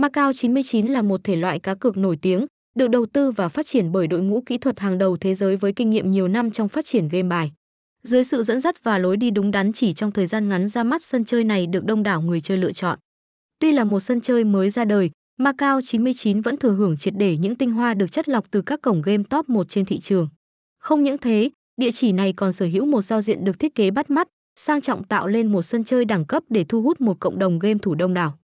Macau 99 là một thể loại cá cược nổi tiếng, được đầu tư và phát triển bởi đội ngũ kỹ thuật hàng đầu thế giới với kinh nghiệm nhiều năm trong phát triển game bài. Dưới sự dẫn dắt và lối đi đúng đắn chỉ trong thời gian ngắn ra mắt sân chơi này được đông đảo người chơi lựa chọn. Tuy là một sân chơi mới ra đời, Macau 99 vẫn thừa hưởng triệt để những tinh hoa được chất lọc từ các cổng game top 1 trên thị trường. Không những thế, địa chỉ này còn sở hữu một giao diện được thiết kế bắt mắt, sang trọng tạo lên một sân chơi đẳng cấp để thu hút một cộng đồng game thủ đông đảo.